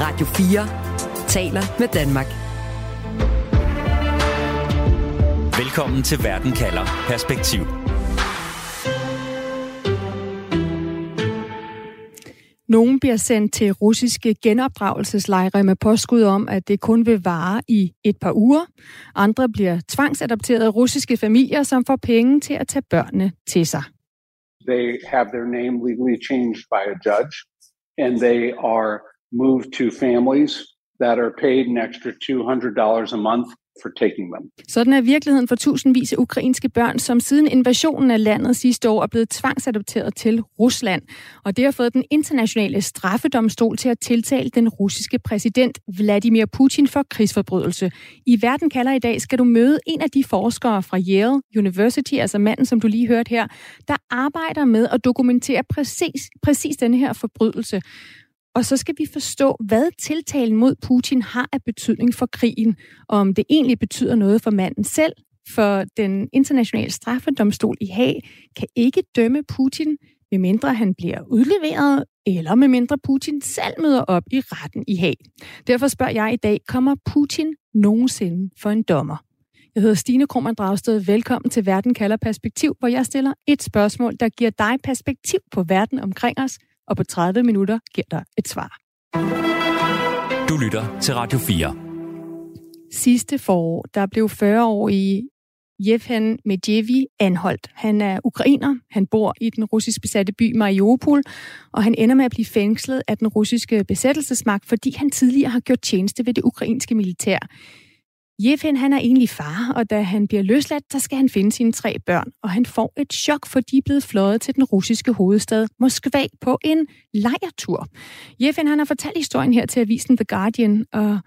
Radio 4 taler med Danmark. Velkommen til Verden kalder Perspektiv. Nogle bliver sendt til russiske genopdragelseslejre med påskud om, at det kun vil vare i et par uger. Andre bliver tvangsadopteret af russiske familier, som får penge til at tage børnene til sig. They have their name legally changed by a judge, and they are moved to families that are paid an extra $200 a month for taking them. Sådan er virkeligheden for tusindvis af ukrainske børn, som siden invasionen af landet sidste år er blevet tvangsadopteret til Rusland. Og det har fået den internationale straffedomstol til at tiltale den russiske præsident Vladimir Putin for krigsforbrydelse. I Verden kalder i dag skal du møde en af de forskere fra Yale University, altså manden, som du lige hørte her, der arbejder med at dokumentere præcis, præcis denne her forbrydelse. Og så skal vi forstå, hvad tiltalen mod Putin har af betydning for krigen, og om det egentlig betyder noget for manden selv, for den internationale straffedomstol i Haag kan ikke dømme Putin, medmindre han bliver udleveret, eller medmindre Putin selv møder op i retten i Haag. Derfor spørger jeg i dag, kommer Putin nogensinde for en dommer? Jeg hedder Stine Krummer Dragsted. Velkommen til Verden kalder perspektiv, hvor jeg stiller et spørgsmål, der giver dig perspektiv på verden omkring os, og på 30 minutter giver dig et svar. Du lytter til Radio 4. Sidste forår, der blev 40-årige Yevhen Medjevi anholdt. Han er ukrainer, han bor i den russisk besatte by Mariupol, og han ender med at blive fængslet af den russiske besættelsesmagt, fordi han tidligere har gjort tjeneste ved det ukrainske militær. Jefin, han er egentlig far, og da han bliver løsladt, så skal han finde sine tre børn, og han får et chok, for de er blevet fløjet til den russiske hovedstad Moskva på en lejertur. Jefin, han har fortalt historien her til avisen The Guardian, og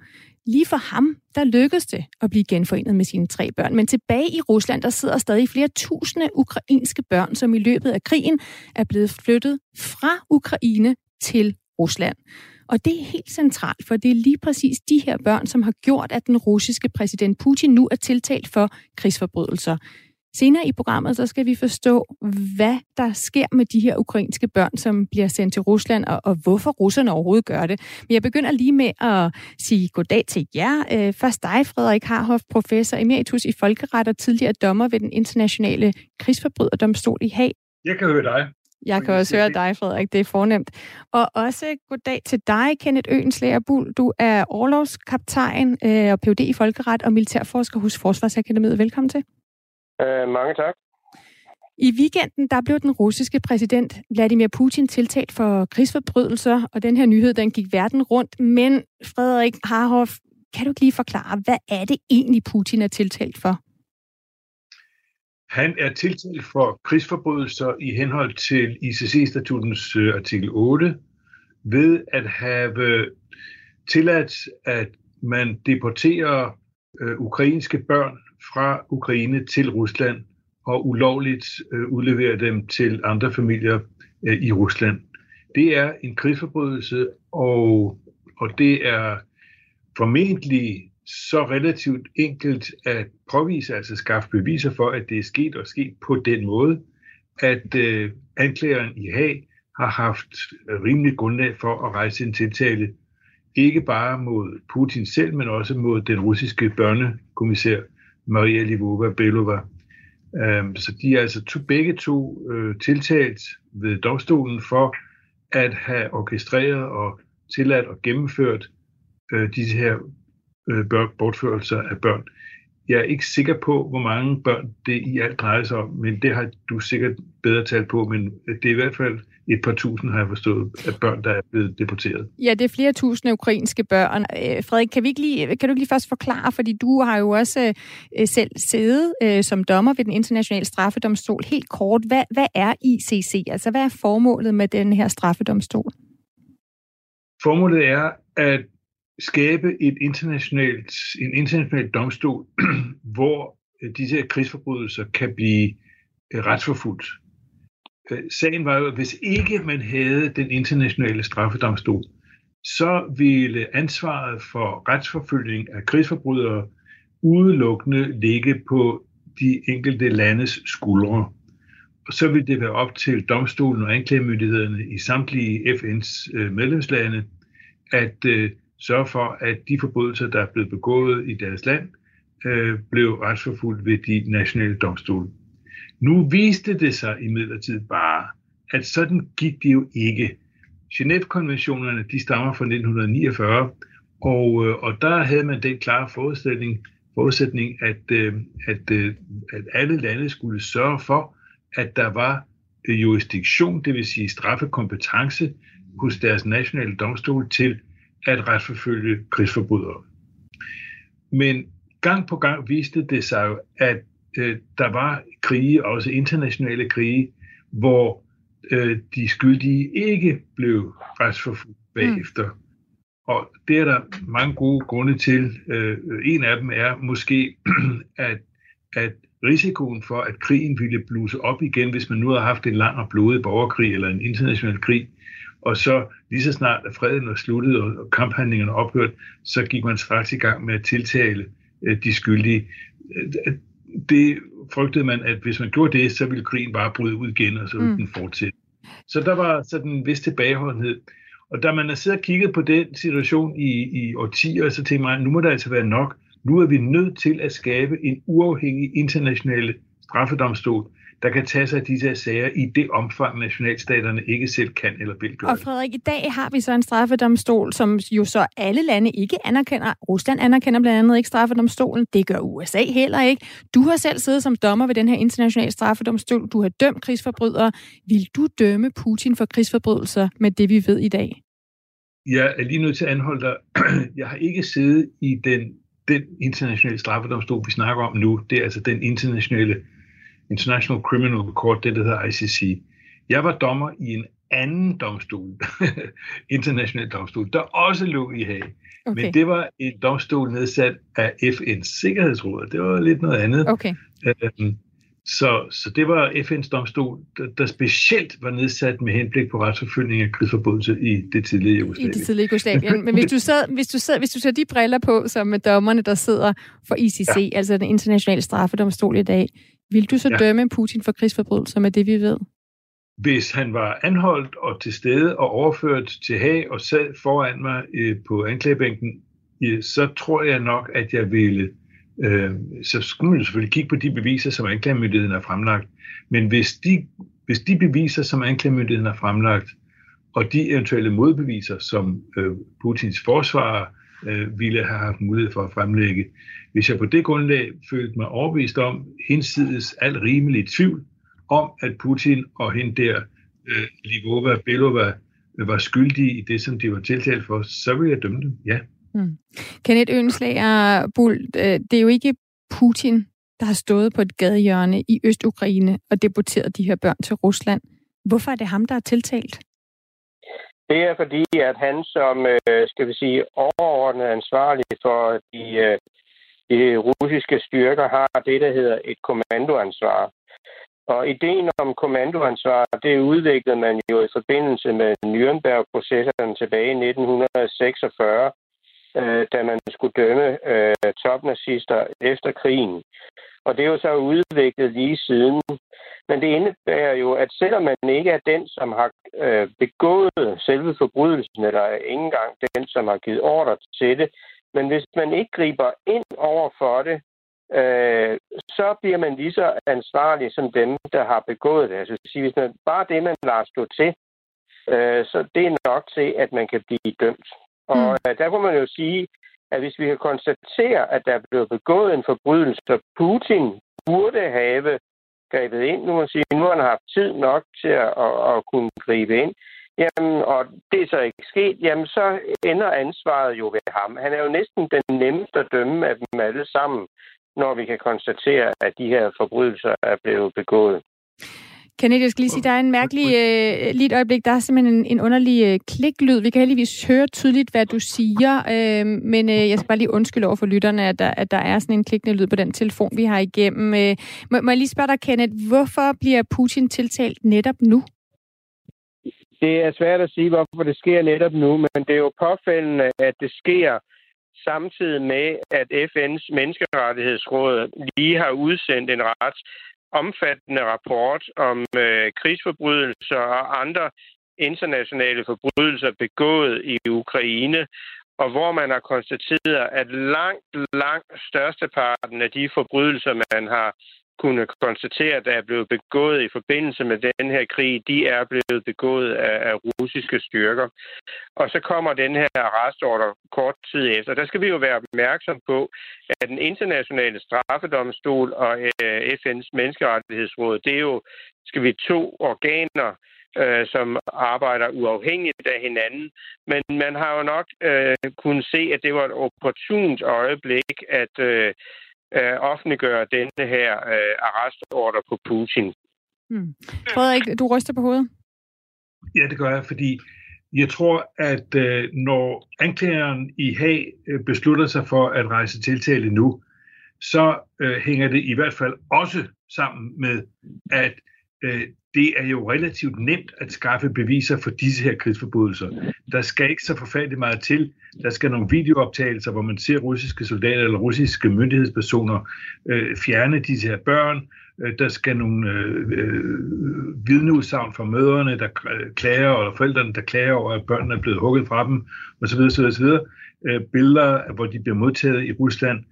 lige for ham, der lykkedes det at blive genforenet med sine tre børn. Men tilbage i Rusland, der sidder stadig flere tusinde ukrainske børn, som i løbet af krigen er blevet flyttet fra Ukraine til Rusland. Og det er helt centralt, for det er lige præcis de her børn, som har gjort, at den russiske præsident Putin nu er tiltalt for krigsforbrydelser. Senere i programmet, så skal vi forstå, hvad der sker med de her ukrainske børn, som bliver sendt til Rusland, og, og hvorfor russerne overhovedet gør det. Men jeg begynder lige med at sige goddag til jer. Øh, først dig, Frederik Harhoff, professor emeritus i folkeret og tidligere dommer ved den internationale krigsforbryderdomstol i Haag. Jeg kan høre dig. Jeg kan også høre dig, Frederik. Det er fornemt. Og også goddag til dig, Kenneth Øenslæger Bull. Du er overlovskaptajn øh, og Ph.D. i Folkeret og militærforsker hos Forsvarsakademiet. Velkommen til. Øh, mange tak. I weekenden der blev den russiske præsident Vladimir Putin tiltalt for krigsforbrydelser, og den her nyhed den gik verden rundt. Men Frederik Harhoff, kan du ikke lige forklare, hvad er det egentlig, Putin er tiltalt for? Han er tiltalt for krigsforbrydelser i henhold til ICC-statutens øh, artikel 8 ved at have øh, tilladt, at man deporterer øh, ukrainske børn fra Ukraine til Rusland og ulovligt øh, udleverer dem til andre familier øh, i Rusland. Det er en krigsforbrydelse, og, og det er formentlig så relativt enkelt at påvise, altså skaffe beviser for, at det er sket og sket på den måde, at øh, anklageren i Haag har haft rimelig grundlag for at rejse en tiltale, ikke bare mod Putin selv, men også mod den russiske børnekommissær Maria Livova-Belova. Øhm, så de er altså to, begge to øh, tiltalt ved domstolen for at have orkestreret og tilladt og gennemført øh, disse her uh, bortførelser af børn. Jeg er ikke sikker på, hvor mange børn det i alt drejer sig om, men det har du sikkert bedre talt på, men det er i hvert fald et par tusind, har jeg forstået, af børn, der er blevet deporteret. Ja, det er flere tusinde ukrainske børn. Øh, Frederik, kan, vi ikke lige, kan du ikke lige først forklare, fordi du har jo også øh, selv siddet øh, som dommer ved den internationale straffedomstol. Helt kort, hvad, hvad er ICC? Altså, hvad er formålet med den her straffedomstol? Formålet er at skabe et internationalt, en international domstol, hvor øh, disse her krigsforbrydelser kan blive øh, retsforfulgt. Øh, sagen var jo, at hvis ikke man havde den internationale straffedomstol, så ville ansvaret for retsforfølgning af krigsforbrydere udelukkende ligge på de enkelte landes skuldre. Og så ville det være op til domstolen og anklagemyndighederne i samtlige FN's medlemslande at sørge for, at de forbrydelser, der er blevet begået i deres land, øh, blev retsforfulgt ved de nationale domstole. Nu viste det sig imidlertid bare, at sådan gik det jo ikke. Genève-konventionerne, de stammer fra 1949, og, øh, og der havde man den klare forudsætning, forudsætning at, øh, at, øh, at alle lande skulle sørge for, at der var øh, jurisdiktion, det vil sige straffekompetence, hos deres nationale domstol til at retsforfølge krigsforbrydere. Men gang på gang viste det sig jo, at øh, der var krige, også internationale krige, hvor øh, de skyldige ikke blev retsforfulgt bagefter. Mm. Og det er der mange gode grunde til. Øh, en af dem er måske, at, at risikoen for, at krigen ville bluse op igen, hvis man nu har haft en lang og blodig borgerkrig eller en international krig, og så lige så snart at freden var sluttet og kamphandlingerne ophørt, så gik man straks i gang med at tiltale øh, de skyldige. Øh, det frygtede man, at hvis man gjorde det, så ville krigen bare bryde ud igen, og så ville mm. den fortsætte. Så der var sådan en vis tilbageholdenhed. Og da man har siddet og kigget på den situation i, i årtier, så tænkte man, nu må der altså være nok. Nu er vi nødt til at skabe en uafhængig international straffedomstol, der kan tage sig af disse sager i det omfang, nationalstaterne ikke selv kan eller vil gøre Og Frederik, i dag har vi så en straffedomstol, som jo så alle lande ikke anerkender. Rusland anerkender blandt andet ikke straffedomstolen. Det gør USA heller ikke. Du har selv siddet som dommer ved den her internationale straffedomstol. Du har dømt krigsforbrydere. Vil du dømme Putin for krigsforbrydelser med det, vi ved i dag? Jeg er lige nødt til at anholde dig. Jeg har ikke siddet i den, den internationale straffedomstol, vi snakker om nu. Det er altså den internationale International Criminal Court, det der hedder ICC. Jeg var dommer i en anden domstol, international domstol, der også lå i Haag. Okay. Men det var en domstol nedsat af FN's Sikkerhedsråd. Det var lidt noget andet. Okay. Øhm, så, så det var FN's domstol, der, der specielt var nedsat med henblik på retsforfølgning af krigsforbrydelser i det tidlige Jugoslavien. I det tidlige Jugoslavien. Men hvis du, sad, hvis, du sad, hvis du tager de briller på, som med dommerne, der sidder for ICC, ja. altså den internationale straffedomstol i dag, vil du så ja. dømme Putin for krigsforbrydelser med det, vi ved? Hvis han var anholdt og til stede og overført til Haag og sad foran mig øh, på anklagebænken, øh, så tror jeg nok, at jeg ville... Øh, så skulle man selvfølgelig kigge på de beviser, som anklagemyndigheden har fremlagt. Men hvis de, hvis de beviser, som anklagemyndigheden har fremlagt, og de eventuelle modbeviser, som øh, Putins forsvarer øh, ville have haft mulighed for at fremlægge. Hvis jeg på det grundlag følte mig overbevist om, hinsides al rimelig tvivl, om at Putin og hende der, øh, Livova, Belova, øh, var skyldige i det, som de var tiltalt for, så ville jeg dømme dem, ja. Mm. Kenneth Ønslager Bull, øh, det er jo ikke Putin, der har stået på et gadehjørne i Øst-Ukraine og deporteret de her børn til Rusland. Hvorfor er det ham, der er tiltalt? Det er fordi, at han som, øh, skal vi sige, overordnet ansvarlig for de, øh, de russiske styrker har det, der hedder et kommandoansvar. Og ideen om kommandoansvar, det udviklede man jo i forbindelse med Nürnberg-processerne tilbage i 1946, øh, da man skulle dømme topnazister efter krigen. Og det er jo så udviklet lige siden. Men det indebærer jo, at selvom man ikke er den, som har øh, begået selve forbrydelsen, eller ikke engang den, som har givet ordre til det, men hvis man ikke griber ind over for det, øh, så bliver man lige så ansvarlig som dem, der har begået det. Altså, hvis man, bare det, man lader stå til, øh, så det er nok til, at man kan blive dømt. Og mm. øh, der kunne man jo sige, at hvis vi kan konstatere, at der er blevet begået en forbrydelse, så Putin burde have grebet ind. Nu må man sige, nu har han haft tid nok til at, at, at kunne gribe ind. Jamen, og det er så ikke sket, jamen så ender ansvaret jo ved ham. Han er jo næsten den nemmeste at dømme af dem alle sammen, når vi kan konstatere, at de her forbrydelser er blevet begået. Kenneth, jeg skal lige sige, der er en mærkelig... Øh, lige et øjeblik, der er simpelthen en, en underlig øh, kliklyd. Vi kan heldigvis høre tydeligt, hvad du siger, øh, men øh, jeg skal bare lige undskylde over for lytterne, at der, at der er sådan en klikkende lyd på den telefon, vi har igennem. Øh, må, må jeg lige spørge dig, Kenneth, hvorfor bliver Putin tiltalt netop nu? Det er svært at sige, hvorfor det sker netop nu, men det er jo påfældende, at det sker samtidig med, at FN's menneskerettighedsråd lige har udsendt en ret omfattende rapport om øh, krigsforbrydelser og andre internationale forbrydelser begået i Ukraine. og hvor man har konstateret, at langt, langt størsteparten af de forbrydelser, man har kunne konstatere, at der er blevet begået i forbindelse med den her krig, de er blevet begået af, af russiske styrker. Og så kommer den her arrestordre kort tid efter. Der skal vi jo være opmærksom på, at den internationale straffedomstol og øh, FN's menneskerettighedsråd, det er jo, skal vi to organer, øh, som arbejder uafhængigt af hinanden. Men man har jo nok øh, kunnet se, at det var et opportunt øjeblik, at øh, øh, offentliggøre denne her øh, arrestordre på Putin. Hmm. Frederik, du ryster på hovedet? Ja, det gør jeg, fordi jeg tror, at øh, når anklageren i Haag øh, beslutter sig for at rejse tiltale nu, så øh, hænger det i hvert fald også sammen med, at øh, det er jo relativt nemt at skaffe beviser for disse her krigsforbrydelser. Der skal ikke så forfærdeligt meget til. Der skal nogle videooptagelser, hvor man ser russiske soldater eller russiske myndighedspersoner øh, fjerne disse her børn. Øh, der skal nogle øh, øh, vidneudsagn fra møderne, der klager, eller forældrene, der klager over, at børnene er blevet hugget fra dem, osv. osv., osv. Øh, billeder, hvor de bliver modtaget i Rusland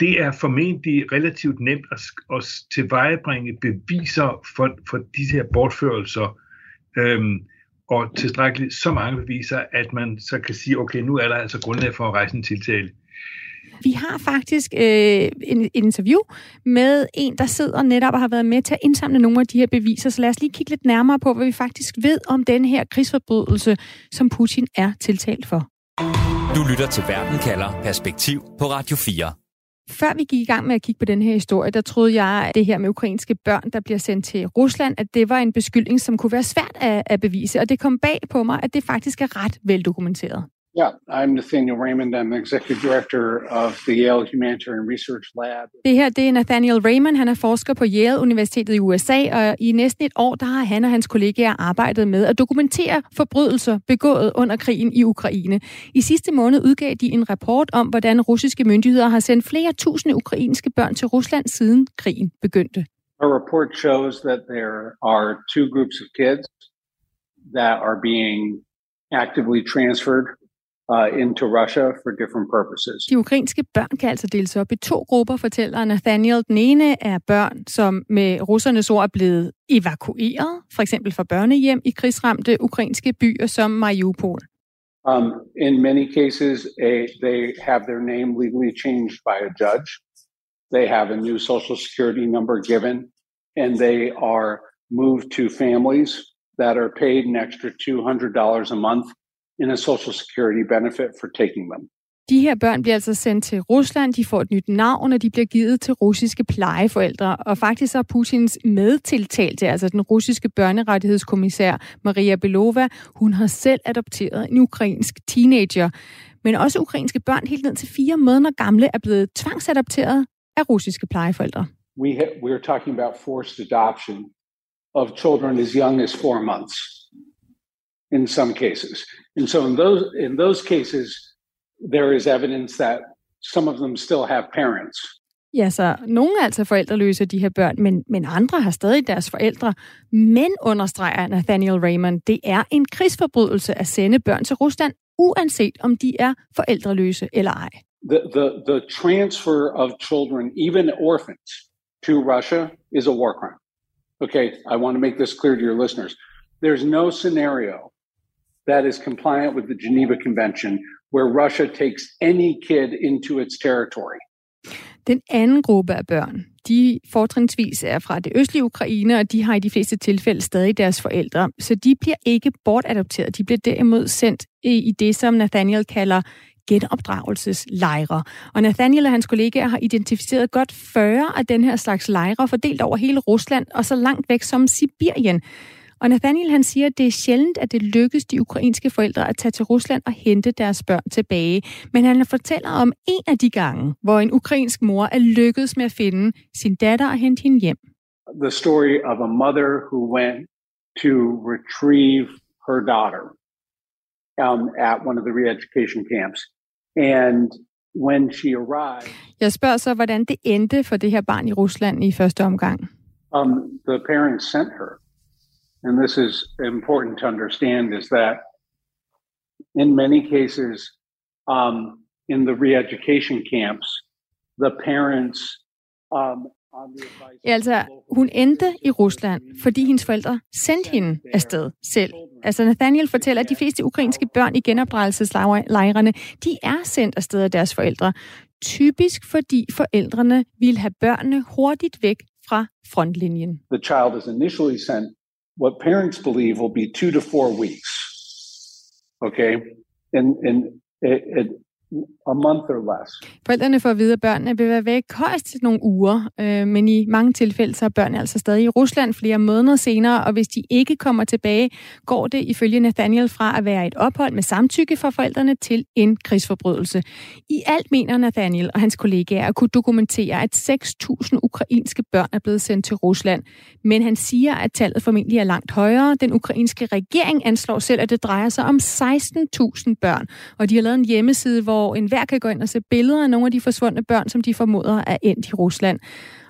det er formentlig relativt nemt at, at tilvejebringe beviser for, for disse her bortførelser, øhm, og tilstrækkeligt så mange beviser, at man så kan sige, okay, nu er der altså grundlag for at rejse en tiltale. Vi har faktisk øh, en, en interview med en, der sidder netop og har været med til at indsamle nogle af de her beviser. Så lad os lige kigge lidt nærmere på, hvad vi faktisk ved om den her krigsforbrydelse, som Putin er tiltalt for. Du lytter til Verden kalder Perspektiv på Radio 4. Før vi gik i gang med at kigge på den her historie, der troede jeg, at det her med ukrainske børn, der bliver sendt til Rusland, at det var en beskyldning, som kunne være svært at, at bevise. Og det kom bag på mig, at det faktisk er ret veldokumenteret. Yeah, I'm Nathaniel Raymond. I'm executive director of the Yale Humanitarian Research Lab. Det her det er Nathaniel Raymond. Han er forsker på Yale Universitetet i USA, og i næsten et år der har han og hans kollegaer arbejdet med at dokumentere forbrydelser begået under krigen i Ukraine. I sidste måned udgav de en rapport om, hvordan russiske myndigheder har sendt flere tusinde ukrainske børn til Rusland siden krigen begyndte. A report shows that there are two groups of kids that are being actively transferred uh, into Russia for different purposes. De ukrainske børn kan altså deles op i to grupper, fortæller Nathaniel. Den ene er børn, som med russernes ord er blevet evakueret, for eksempel fra børnehjem i krigsramte ukrainske byer som Mariupol. Um, in many cases, a, they have their name legally changed by a judge. They have a new social security number given, and they are moved to families that are paid an extra $200 a month in a social security benefit for taking them. De her børn bliver altså sendt til Rusland, de får et nyt navn, og de bliver givet til russiske plejeforældre. Og faktisk er Putins medtiltalte, altså den russiske børnerettighedskommissær Maria Belova, hun har selv adopteret en ukrainsk teenager. Men også ukrainske børn helt ned til fire måneder gamle er blevet tvangsadopteret af russiske plejeforældre. We, ha- we're talking about forced adoption of children as young as four months in some cases. And so in those in those cases, there is evidence that some of them still have parents. Ja, så nogle er altså forældreløse, de her børn, men, men andre har stadig deres forældre. Men, understreger Nathaniel Raymond, det er en krigsforbrydelse at sende børn til Rusland, uanset om de er forældreløse eller ej. The, the, the transfer of children, even orphans, to Russia is a war crime. Okay, I want to make this clear to your listeners. There's no scenario that is compliant with the Geneva Convention, where Russia takes any kid into its territory. Den anden gruppe af børn, de fortrinsvis er fra det østlige Ukraine, og de har i de fleste tilfælde stadig deres forældre. Så de bliver ikke bortadopteret. De bliver derimod sendt i det, som Nathaniel kalder genopdragelseslejre. Og Nathaniel og hans kollegaer har identificeret godt 40 af den her slags lejre, fordelt over hele Rusland og så langt væk som Sibirien. Og Nathaniel han siger, at det er sjældent, at det lykkes de ukrainske forældre at tage til Rusland og hente deres børn tilbage. Men han fortæller om en af de gange, hvor en ukrainsk mor er lykkedes med at finde sin datter og hente hende hjem. The story of a mother who went to retrieve her daughter um, at one of the re-education camps. And when she arrived... Jeg spørger så, hvordan det endte for det her barn i Rusland i første omgang. Um, the parents sent her and this is important to understand, is that in many cases, um, in the re-education camps, the parents um, Ja, altså, hun endte i Rusland, fordi hendes forældre sendte hende afsted selv. Altså, Nathaniel fortæller, at de fleste ukrainske børn i genopdragelseslejrene, de er sendt afsted af deres forældre. Typisk fordi forældrene vil have børnene hurtigt væk fra frontlinjen. The child is initially sent what parents believe will be two to four weeks. Okay? And, and it, it, a month or less. Forældrene får at vide, at børnene vil være væk højst til nogle uger, øh, men i mange tilfælde så er børnene altså stadig i Rusland flere måneder senere, og hvis de ikke kommer tilbage, går det ifølge Nathaniel fra at være et ophold med samtykke fra forældrene til en krigsforbrydelse. I alt mener Nathaniel og hans kollegaer at kunne dokumentere, at 6.000 ukrainske børn er blevet sendt til Rusland, men han siger, at tallet formentlig er langt højere. Den ukrainske regering anslår selv, at det drejer sig om 16.000 børn, og de har lavet en hjemmeside, hvor hvor enhver kan gå ind og se billeder af nogle af de forsvundne børn, som de formoder er endt i Rusland.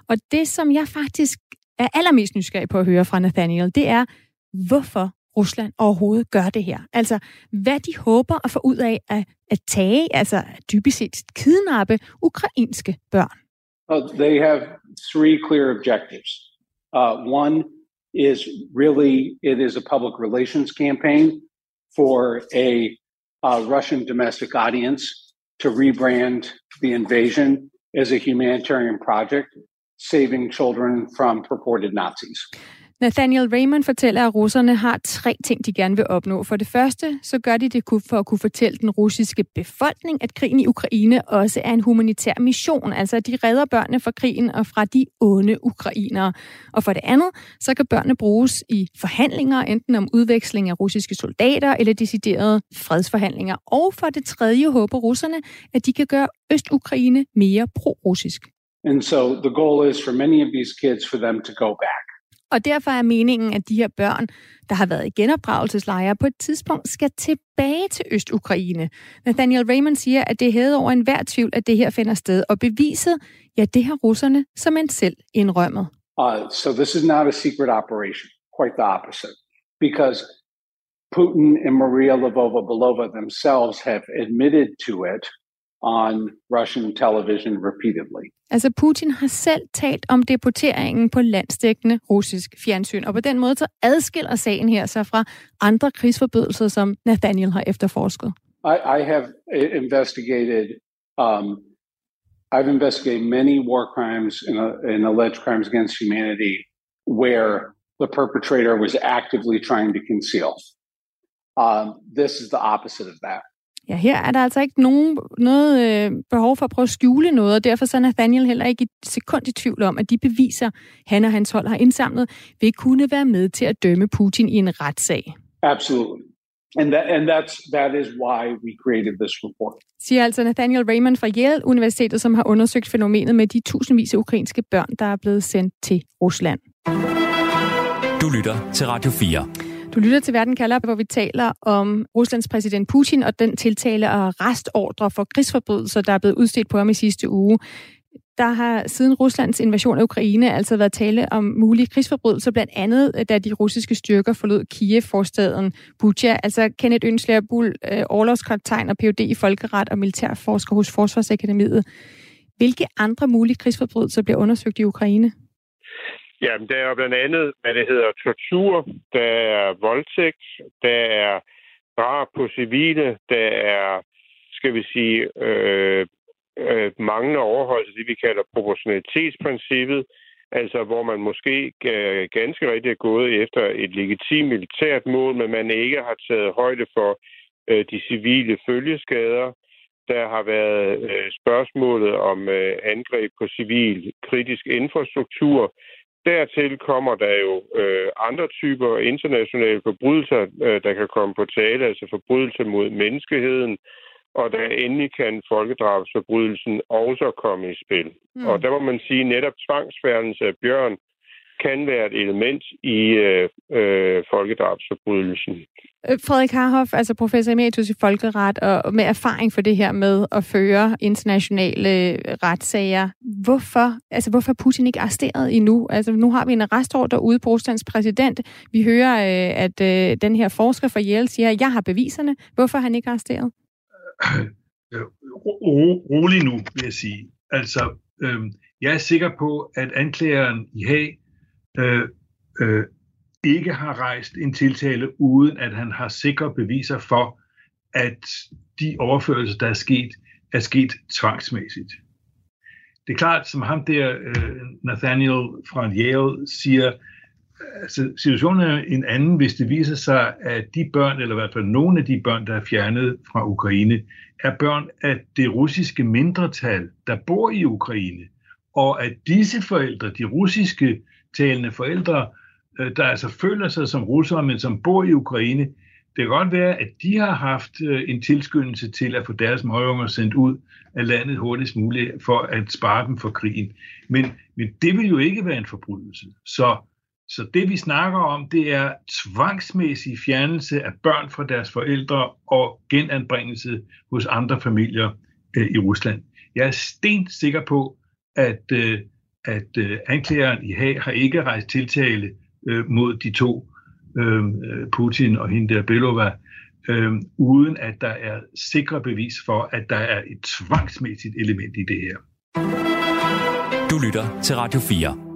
Og det, som jeg faktisk er allermest nysgerrig på at høre fra Nathaniel, det er, hvorfor Rusland overhovedet gør det her. Altså, hvad de håber at få ud af at, at tage, altså dybest set kidnappe ukrainske børn. Oh, they have three clear objectives. Uh, one is really, it is a public relations campaign for a uh, Russian domestic audience to rebrand the invasion as a humanitarian project, saving children from purported Nazis. Nathaniel Raymond fortæller, at russerne har tre ting, de gerne vil opnå. For det første, så gør de det for at kunne fortælle den russiske befolkning, at krigen i Ukraine også er en humanitær mission. Altså, at de redder børnene fra krigen og fra de onde ukrainere. Og for det andet, så kan børnene bruges i forhandlinger, enten om udveksling af russiske soldater eller deciderede fredsforhandlinger. Og for det tredje håber russerne, at de kan gøre Øst-Ukraine mere pro-russisk. And so the goal is for many of these kids for them to go back. Og derfor er meningen, at de her børn, der har været i genopdragelseslejre, på et tidspunkt skal tilbage til Øst-Ukraine. Nathaniel Raymond siger, at det hedder over enhver tvivl, at det her finder sted. Og beviset, ja, det har russerne som en selv indrømmet. Uh, so this is not a secret operation, quite the opposite. Because Putin and Maria Lvova-Belova themselves have admitted to it on Russian television repeatedly. Altså Putin har selv talt om deporteringen på landsdækkende russisk fjernsyn, og på den måde så adskiller sagen her sig fra andre krigsforbrydelser, som Nathaniel har efterforsket. I, I have uh, investigated um, I've investigated many war crimes and, uh, and alleged crimes against humanity where the perpetrator was actively trying to conceal. Um, this is the opposite of that. Ja, her er der altså ikke nogen, noget øh, behov for at prøve at skjule noget, og derfor så er Nathaniel heller ikke et sekund i tvivl om, at de beviser, han og hans hold har indsamlet, vil kunne være med til at dømme Putin i en retssag. Absolutely. And, that, and that's, that is why we created this report. Siger altså Nathaniel Raymond fra Yale Universitetet, som har undersøgt fænomenet med de tusindvis af ukrainske børn, der er blevet sendt til Rusland. Du lytter til Radio 4. Du lytter til Verden kalder, hvor vi taler om Ruslands præsident Putin og den tiltale og restordre for krigsforbrydelser, der er blevet udstedt på ham i sidste uge. Der har siden Ruslands invasion af Ukraine altså været tale om mulige krigsforbrydelser, blandt andet øh, da de russiske styrker forlod Kiev-forstaden Bucha. Altså Kenneth Ønsler Bull, øh, overlovskaptajn og Ph.D. i folkeret og militærforsker hos Forsvarsakademiet. Hvilke andre mulige krigsforbrydelser bliver undersøgt i Ukraine? Jamen, der er blandt andet, hvad det hedder, tortur, der er voldtægt, der er drab på civile, der er, skal vi sige, øh, øh, manglende overholdelse af det, vi kalder proportionalitetsprincippet, altså hvor man måske ganske rigtigt er gået efter et legitimt militært mål, men man ikke har taget højde for øh, de civile følgeskader. Der har været øh, spørgsmålet om øh, angreb på civil kritisk infrastruktur, Dertil kommer der jo øh, andre typer internationale forbrydelser, øh, der kan komme på tale, altså forbrydelser mod menneskeheden, og der endelig kan folkedrabsforbrydelsen også komme i spil. Mm. Og der må man sige, netop tvangsfærdelse af bjørn kan være et element i øh, øh, folkedrabsforbrydelsen. Øh, Frederik Harhoff, altså professor emeritus i folkeret, og med erfaring for det her med at føre internationale retssager. Hvorfor, altså hvorfor er Putin ikke arresteret endnu? Altså nu har vi en arrestordre ude på Ruslands præsident. Vi hører, øh, at øh, den her forsker fra Yale siger, at jeg har beviserne. Hvorfor er han ikke arresteret? øh, ro, rolig nu, vil jeg sige. Altså, øh, jeg er sikker på, at anklageren i Haag øh, øh, ikke har rejst en tiltale, uden at han har sikre beviser for, at de overførelser, der er sket, er sket tvangsmæssigt. Det er klart, som ham der, øh, Nathaniel fra Yale, siger, altså, situationen er en anden, hvis det viser sig, at de børn, eller i hvert fald nogle af de børn, der er fjernet fra Ukraine, er børn af det russiske mindretal, der bor i Ukraine. Og at disse forældre, de russiske talende forældre, øh, der altså føler sig som russere, men som bor i Ukraine, det kan godt være, at de har haft øh, en tilskyndelse til at få deres møgunger sendt ud af landet hurtigst muligt for at spare dem for krigen. Men, men det vil jo ikke være en forbrydelse. Så, så det vi snakker om, det er tvangsmæssig fjernelse af børn fra deres forældre og genanbringelse hos andre familier øh, i Rusland. Jeg er sten sikker på, at, øh, at øh, anklageren i Haag har ikke rejst tiltale øh, mod de to øh, Putin og hende der Belova, øh, uden at der er sikre bevis for, at der er et tvangsmæssigt element i det her. Du lytter til Radio 4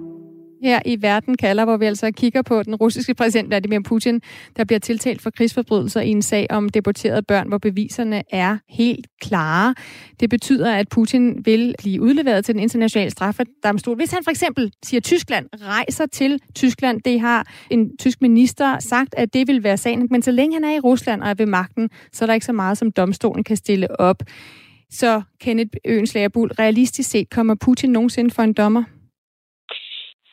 her i Verden kalder, hvor vi altså kigger på den russiske præsident Vladimir Putin, der bliver tiltalt for krigsforbrydelser i en sag om deporterede børn, hvor beviserne er helt klare. Det betyder, at Putin vil blive udleveret til den internationale straffedomstol. Hvis han for eksempel siger, at Tyskland rejser til Tyskland, det har en tysk minister sagt, at det vil være sagen. Men så længe han er i Rusland og er ved magten, så er der ikke så meget, som domstolen kan stille op. Så Kenneth Øenslager realistisk set kommer Putin nogensinde for en dommer?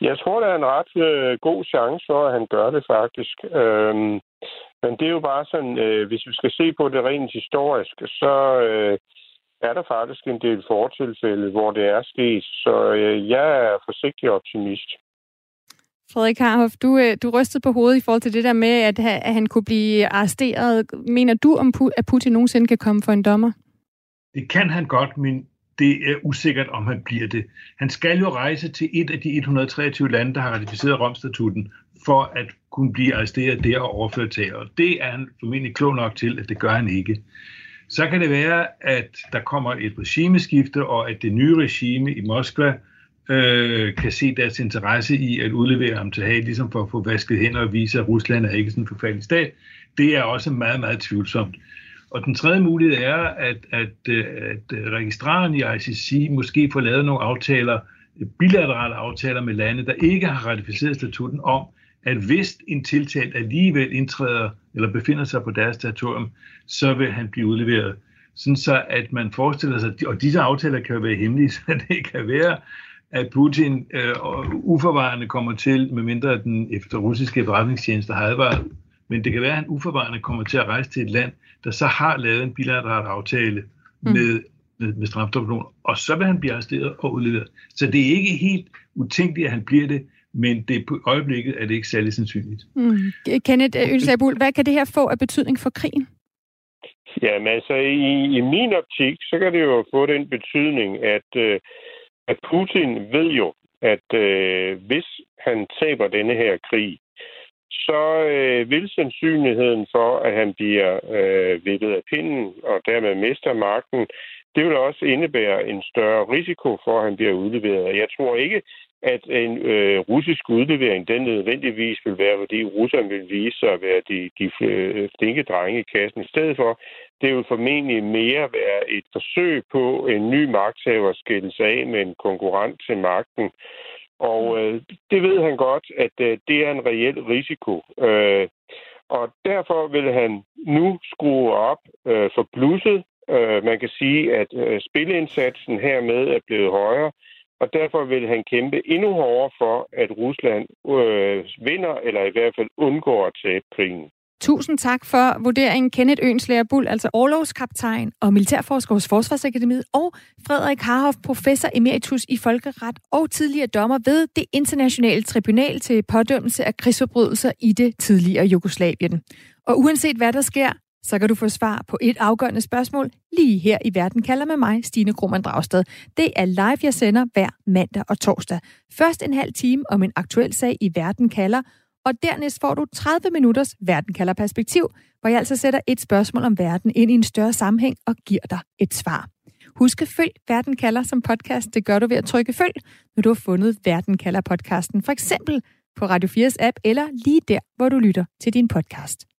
Jeg tror, der er en ret øh, god chance for, at han gør det faktisk. Øhm, men det er jo bare sådan, øh, hvis vi skal se på det rent historisk, så øh, er der faktisk en del fortilfælde, hvor det er sket. Så øh, jeg er forsigtig optimist. Frederik Harhoff, du, øh, du rystede på hovedet i forhold til det der med, at, at han kunne blive arresteret. Mener du, om, at Putin nogensinde kan komme for en dommer? Det kan han godt, men det er usikkert, om han bliver det. Han skal jo rejse til et af de 123 lande, der har ratificeret Romstatuten, for at kunne blive arresteret der og overført til. Og det er han formentlig klog nok til, at det gør han ikke. Så kan det være, at der kommer et regimeskifte, og at det nye regime i Moskva øh, kan se deres interesse i at udlevere ham til Haag, ligesom for at få vasket hænder og vise, at Rusland er ikke sådan en forfærdelig stat. Det er også meget, meget tvivlsomt. Og den tredje mulighed er, at, at, øh, at registraren i ICC måske får lavet nogle aftaler, bilaterale aftaler med lande, der ikke har ratificeret statuten om, at hvis en tiltalt alligevel indtræder eller befinder sig på deres territorium, så vil han blive udleveret. Sådan så, at man forestiller sig, og disse aftaler kan jo være hemmelige, så det kan være, at Putin øh, uforvarende kommer til, medmindre den efter russiske efterretningstjeneste har advaret men det kan være, at han uforvarende kommer til at rejse til et land, der så har lavet en bilateral aftale mm. med, med, med strafdomstolen, og så vil han blive arresteret og udleveret. Så det er ikke helt utænkeligt, at han bliver det, men det på øjeblikket er det ikke særlig sandsynligt. Mm. Kenneth Ølsabul, hvad kan det her få af betydning for krigen? Jamen altså, i, i min optik, så kan det jo få den betydning, at, øh, at Putin ved jo, at øh, hvis han taber denne her krig, så øh, vil sandsynligheden for, at han bliver øh, vippet af pinden og dermed mister magten, det vil også indebære en større risiko for, at han bliver udleveret. Jeg tror ikke, at en øh, russisk udlevering, den nødvendigvis vil være, fordi russerne vil vise sig at være de, de øh, flinke drenge i kassen. I stedet for, det vil formentlig mere være et forsøg på en ny magthaver skille sig af med en konkurrent til magten. Og mm. øh, det ved han godt, at øh, det er en reel risiko. Øh, og derfor vil han nu skrue op øh, for blusset. Øh, man kan sige, at øh, spilindsatsen hermed er blevet højere, og derfor vil han kæmpe endnu hårdere for, at Rusland øh, vinder, eller i hvert fald undgår at tabe krigen. Tusind tak for vurderingen, Kenneth Ønslæger Bull, altså overlovskaptajn og militærforsker hos Forsvarsakademiet, og Frederik Harhoff, professor emeritus i folkeret og tidligere dommer ved det internationale tribunal til pådømmelse af krigsforbrydelser i det tidligere Jugoslavien. Og uanset hvad der sker, så kan du få svar på et afgørende spørgsmål lige her i Verden kalder med mig, Stine Krohmann Dragsted. Det er live, jeg sender hver mandag og torsdag. Først en halv time om en aktuel sag i Verden kalder, og dernæst får du 30 minutters Verden kalder perspektiv, hvor jeg altså sætter et spørgsmål om verden ind i en større sammenhæng og giver dig et svar. Husk at følg Verden kalder som podcast. Det gør du ved at trykke følg, når du har fundet Verden kalder podcasten. For eksempel på Radio 4's app eller lige der, hvor du lytter til din podcast.